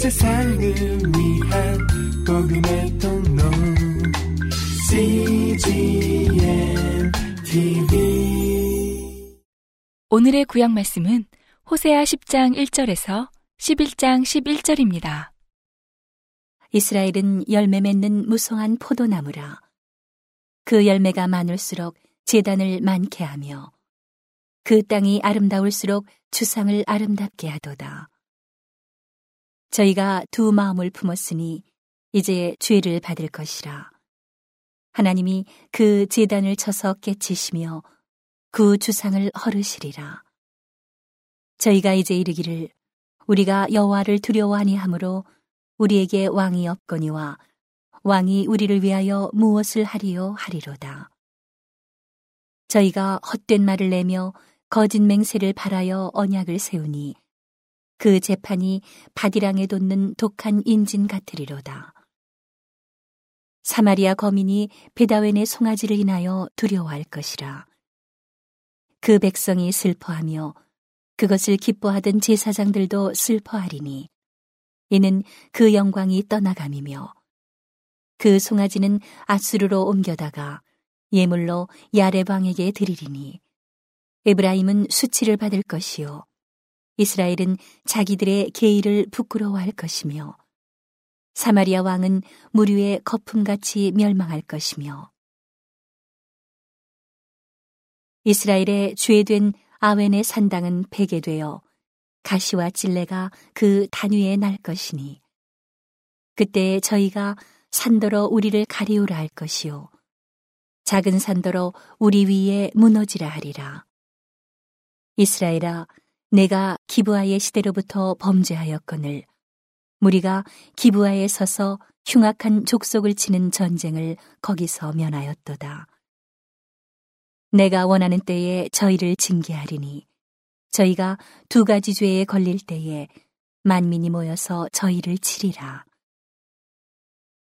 세상을 위한 복음의 통로 CGM TV 오늘의 구약 말씀은 호세아 10장 1절에서 11장 11절입니다. 이스라엘은 열매 맺는 무성한 포도나무라. 그 열매가 많을수록 재단을 많게 하며 그 땅이 아름다울수록 주상을 아름답게 하도다. 저희가 두 마음을 품었으니 이제 죄를 받을 것이라. 하나님이 그 재단을 쳐서 깨치시며 그 주상을 허르시리라. 저희가 이제 이르기를 우리가 여호와를 두려워하니 하므로 우리에게 왕이 없거니와 왕이 우리를 위하여 무엇을 하리요 하리로다. 저희가 헛된 말을 내며 거짓 맹세를 바라여 언약을 세우니 그 재판이 바디랑에 돋는 독한 인진 같으리로다. 사마리아 거민이 베다웬의 송아지를 인하여 두려워할 것이라. 그 백성이 슬퍼하며 그것을 기뻐하던 제사장들도 슬퍼하리니 이는 그 영광이 떠나감이며 그 송아지는 아수르로 옮겨다가 예물로 야레방에게 드리리니 에브라임은 수치를 받을 것이요 이스라엘은 자기들의 계의를 부끄러워할 것이며 사마리아 왕은 무류의 거품같이 멸망할 것이며 이스라엘의 죄된 아웬의 산당은 폐괴되어 가시와 찔레가 그 단위에 날 것이니 그때 저희가 산더러 우리를 가리우라 할 것이요 작은 산더러 우리 위에 무너지라 하리라. 이스라엘아 내가 기브아의 시대로부터 범죄하였거늘 무리가 기브아에 서서 흉악한 족속을 치는 전쟁을 거기서 면하였도다. 내가 원하는 때에 저희를 징계하리니 저희가 두 가지 죄에 걸릴 때에 만민이 모여서 저희를 치리라.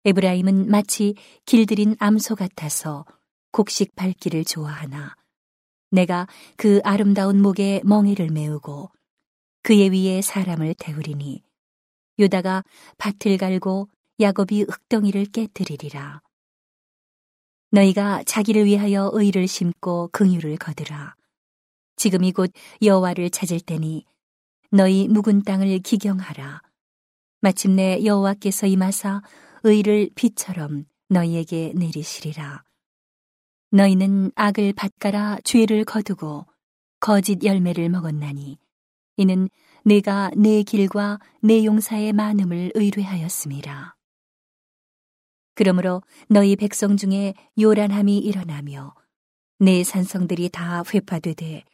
에브라임은 마치 길들인 암소 같아서 곡식 밟기를 좋아하나 내가 그 아름다운 목에 멍에를 메우고 그의 위에 사람을 태우리니 유다가 밭을 갈고 야곱이 흙덩이를 깨뜨리리라. 너희가 자기를 위하여 의를 심고 긍휼을 거두라. 지금이 곧 여호와를 찾을 때니 너희 묵은 땅을 기경하라. 마침내 여호와께서 임하사 의를 빛처럼 너희에게 내리시리라. 너희는 악을 밭가라 죄를 거두고 거짓 열매를 먹었나니 이는 내가 내 길과 내 용사의 많음을 의뢰하였음이라. 그러므로 너희 백성 중에 요란함이 일어나며 내 산성들이 다 회파되되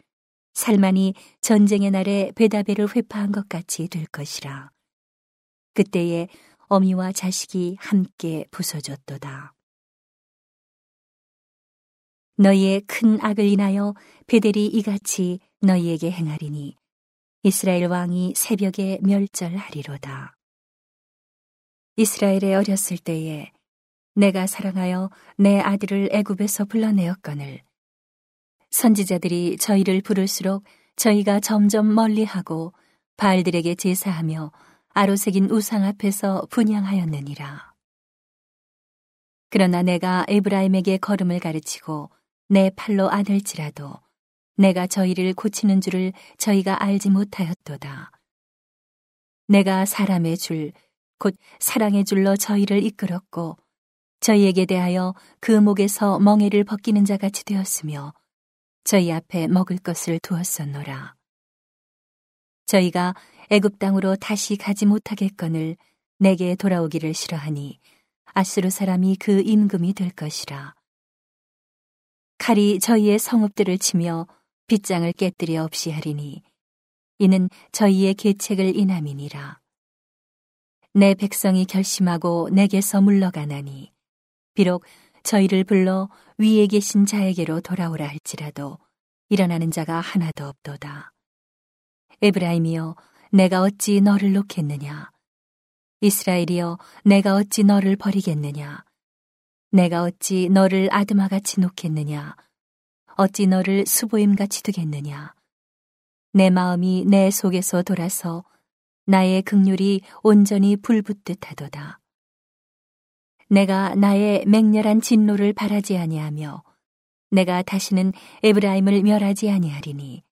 살만이 전쟁의 날에 베다베를 회파한 것 같이 될 것이라. 그때에 어미와 자식이 함께 부서졌도다. 너희의 큰 악을 인하여 베델이 이같이 너희에게 행하리니 이스라엘 왕이 새벽에 멸절하리로다. 이스라엘에 어렸을 때에 내가 사랑하여 내 아들을 애굽에서 불러내었거늘 선지자들이 저희를 부를수록 저희가 점점 멀리하고 바알들에게 제사하며 아로색인 우상 앞에서 분양하였느니라. 그러나 내가 에브라임에게 걸음을 가르치고 내 팔로 안을지라도 내가 저희를 고치는 줄을 저희가 알지 못하였도다. 내가 사람의 줄, 곧 사랑의 줄로 저희를 이끌었고 저희에게 대하여 그 목에서 멍에를 벗기는 자 같이 되었으며 저희 앞에 먹을 것을 두었었노라. 저희가 애굽 땅으로 다시 가지 못하겠거늘 내게 돌아오기를 싫어하니 아스루 사람이 그 임금이 될 것이라. 칼이 저희의 성읍들을 치며 빗장을 깨뜨려 없이 하리니 이는 저희의 계책을 인함이니라. 내 백성이 결심하고 내게서 물러가나니 비록 저희를 불러 위에 계신 자에게로 돌아오라 할지라도 일어나는 자가 하나도 없도다. 에브라임이여 내가 어찌 너를 놓겠느냐 이스라엘이여 내가 어찌 너를 버리겠느냐 내가 어찌 너를 아드마같이 놓겠느냐? 어찌 너를 수보임같이 두겠느냐? 내 마음이 내 속에서 돌아서 나의 극률이 온전히 불붙듯 하도다. 내가 나의 맹렬한 진노를 바라지 아니하며 내가 다시는 에브라임을 멸하지 아니하리니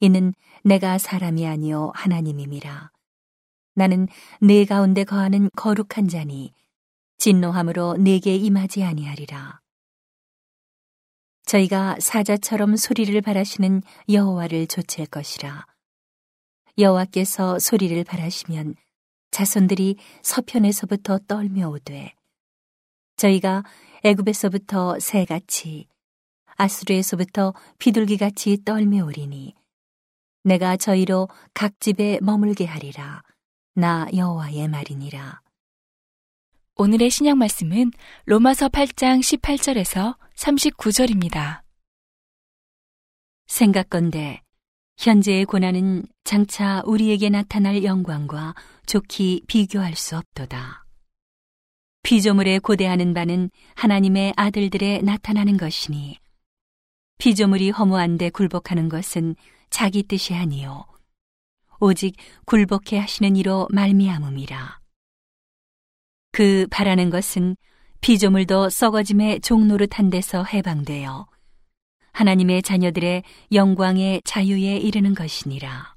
이는 내가 사람이 아니요 하나님임이라. 나는 내 가운데 거하는 거룩한 자니 진노함으로 내게 임하지 아니하리라. 저희가 사자처럼 소리를 바라시는 여호와를 조칠 것이라. 여호와께서 소리를 바라시면 자손들이 서편에서부터 떨며 오되 저희가 애굽에서부터 새같이 아수르에서부터 비둘기같이 떨며 오리니 내가 저희로 각 집에 머물게 하리라 나 여호와의 말이니라 오늘의 신약 말씀은 로마서 8장 18절에서 39절입니다. 생각건대 현재의 고난은 장차 우리에게 나타날 영광과 좋게 비교할 수 없도다. 피조물에 고대하는 바는 하나님의 아들들에 나타나는 것이니 피조물이 허무한데 굴복하는 것은 자기 뜻이 아니요 오직 굴복해 하시는 이로 말미암음이라. 그 바라는 것은 피조물도 썩어짐의 종노릇한 데서 해방되어 하나님의 자녀들의 영광의 자유에 이르는 것이니라.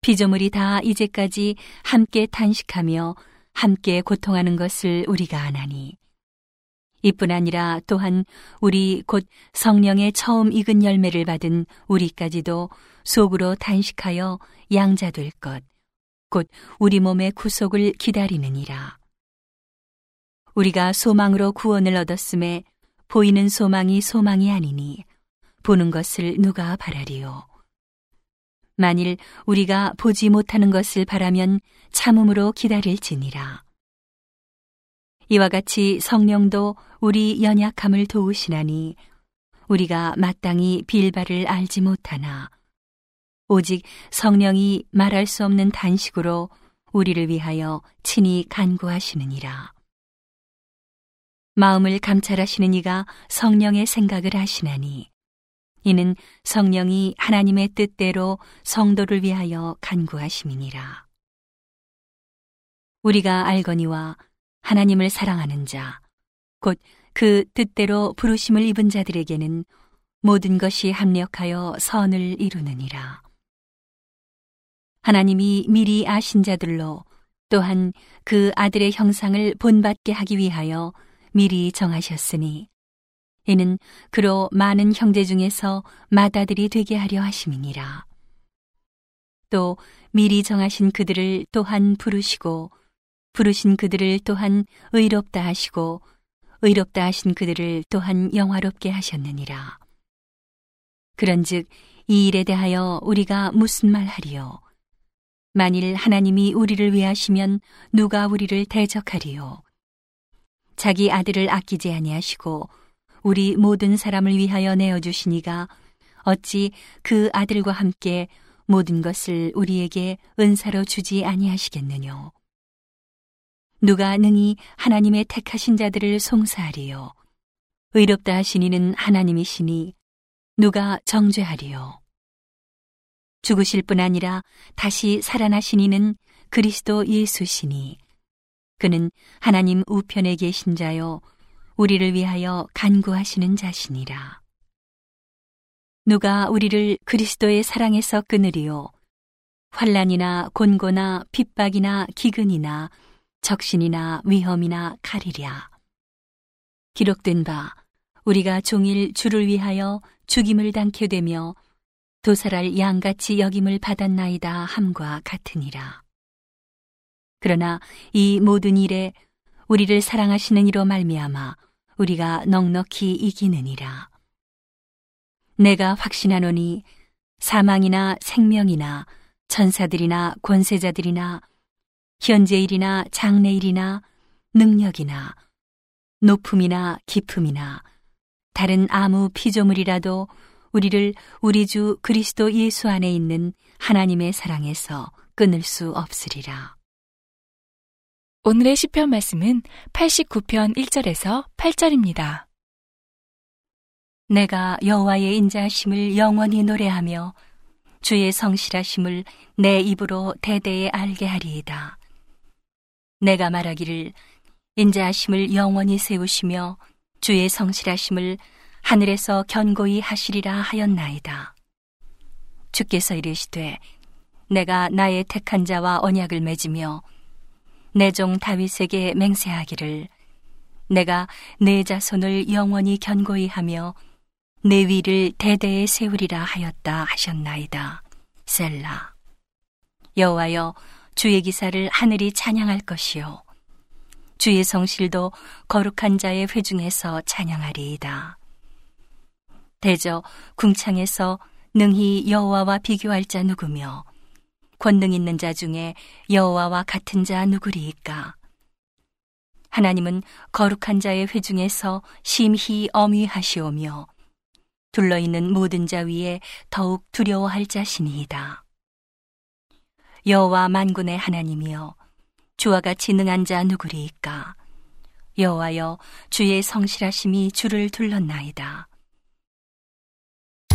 피조물이 다 이제까지 함께 탄식하며 함께 고통하는 것을 우리가 아나니 이뿐 아니라 또한 우리 곧 성령의 처음 익은 열매를 받은 우리까지도 속으로 단식하여 양자될 것, 곧 우리 몸의 구속을 기다리느니라. 우리가 소망으로 구원을 얻었음에 보이는 소망이 소망이 아니니 보는 것을 누가 바라리요. 만일 우리가 보지 못하는 것을 바라면 참음으로 기다릴지니라. 이와 같이 성령도 우리 연약함을 도우시나니 우리가 마땅히 빌바를 알지 못하나 오직 성령이 말할 수 없는 단식으로 우리를 위하여 친히 간구하시느니라. 마음을 감찰하시는 이가 성령의 생각을 하시나니 이는 성령이 하나님의 뜻대로 성도를 위하여 간구하심이니라. 우리가 알거니와 하나님을 사랑하는 자, 곧 그 뜻대로 부르심을 입은 자들에게는 모든 것이 합력하여 선을 이루느니라. 하나님이 미리 아신 자들로 또한 그 아들의 형상을 본받게 하기 위하여 미리 정하셨으니 이는 그로 많은 형제 중에서 맏아들이 되게 하려 하심이니라. 또 미리 정하신 그들을 또한 부르시고 부르신 그들을 또한 의롭다 하시고 의롭다 하신 그들을 또한 영화롭게 하셨느니라. 그런즉 이 일에 대하여 우리가 무슨 말 하리요? 만일 하나님이 우리를 위하시면 누가 우리를 대적하리요? 자기 아들을 아끼지 아니하시고 우리 모든 사람을 위하여 내어 주시니가 어찌 그 아들과 함께 모든 것을 우리에게 은사로 주지 아니하시겠느뇨? 누가 능히 하나님의 택하신 자들을 송사하리요. 의롭다 하시니는 하나님이시니 누가 정죄하리요. 죽으실 뿐 아니라 다시 살아나시니는 그리스도 예수시니 그는 하나님 우편에 계신 자요 우리를 위하여 간구하시는 자시니라. 누가 우리를 그리스도의 사랑에서 끊으리요 환란이나 곤고나 핍박이나 기근이나 적신이나 위험이나 칼이랴. 기록된 바 우리가 종일 주를 위하여 죽임을 당케 되며 도살할 양같이 여김을 받았나이다 함과 같으니라. 그러나 이 모든 일에 우리를 사랑하시는 이로 말미암아 우리가 넉넉히 이기느니라. 내가 확신하노니 사망이나 생명이나 천사들이나 권세자들이나 현재일이나 장래일이나 능력이나 높음이나 깊음이나 다른 아무 피조물이라도 우리를 우리 주 그리스도 예수 안에 있는 하나님의 사랑에서 끊을 수 없으리라. 오늘의 시편 말씀은 89편 1절에서 8절입니다. 내가 여호와의 인자하심을 영원히 노래하며 주의 성실하심을 내 입으로 대대에 알게 하리이다. 내가 말하기를 인자하심을 영원히 세우시며 주의 성실하심을 하늘에서 견고히 하시리라 하였나이다. 주께서 이르시되 내가 나의 택한 자와 언약을 맺으며 내 종 다윗에게 맹세하기를 내가 내 자손을 영원히 견고히 하며 내 위를 대대에 세우리라 하였다 하셨나이다. 셀라. 여호와여 주의 기사를 하늘이 찬양할 것이요 주의 성실도 거룩한 자의 회중에서 찬양하리이다. 대저 궁창에서 능히 여호와와 비교할 자 누구며 권능 있는 자 중에 여호와와 같은 자 누구리이까? 하나님은 거룩한 자의 회중에서 심히 어미하시오며 둘러 있는 모든 자 위에 더욱 두려워할 자신이이다. 여호와 만군의 하나님이여 주와 같이 능한 자 누구리이까? 여호와여 주의 성실하심이 주를 둘렀나이다.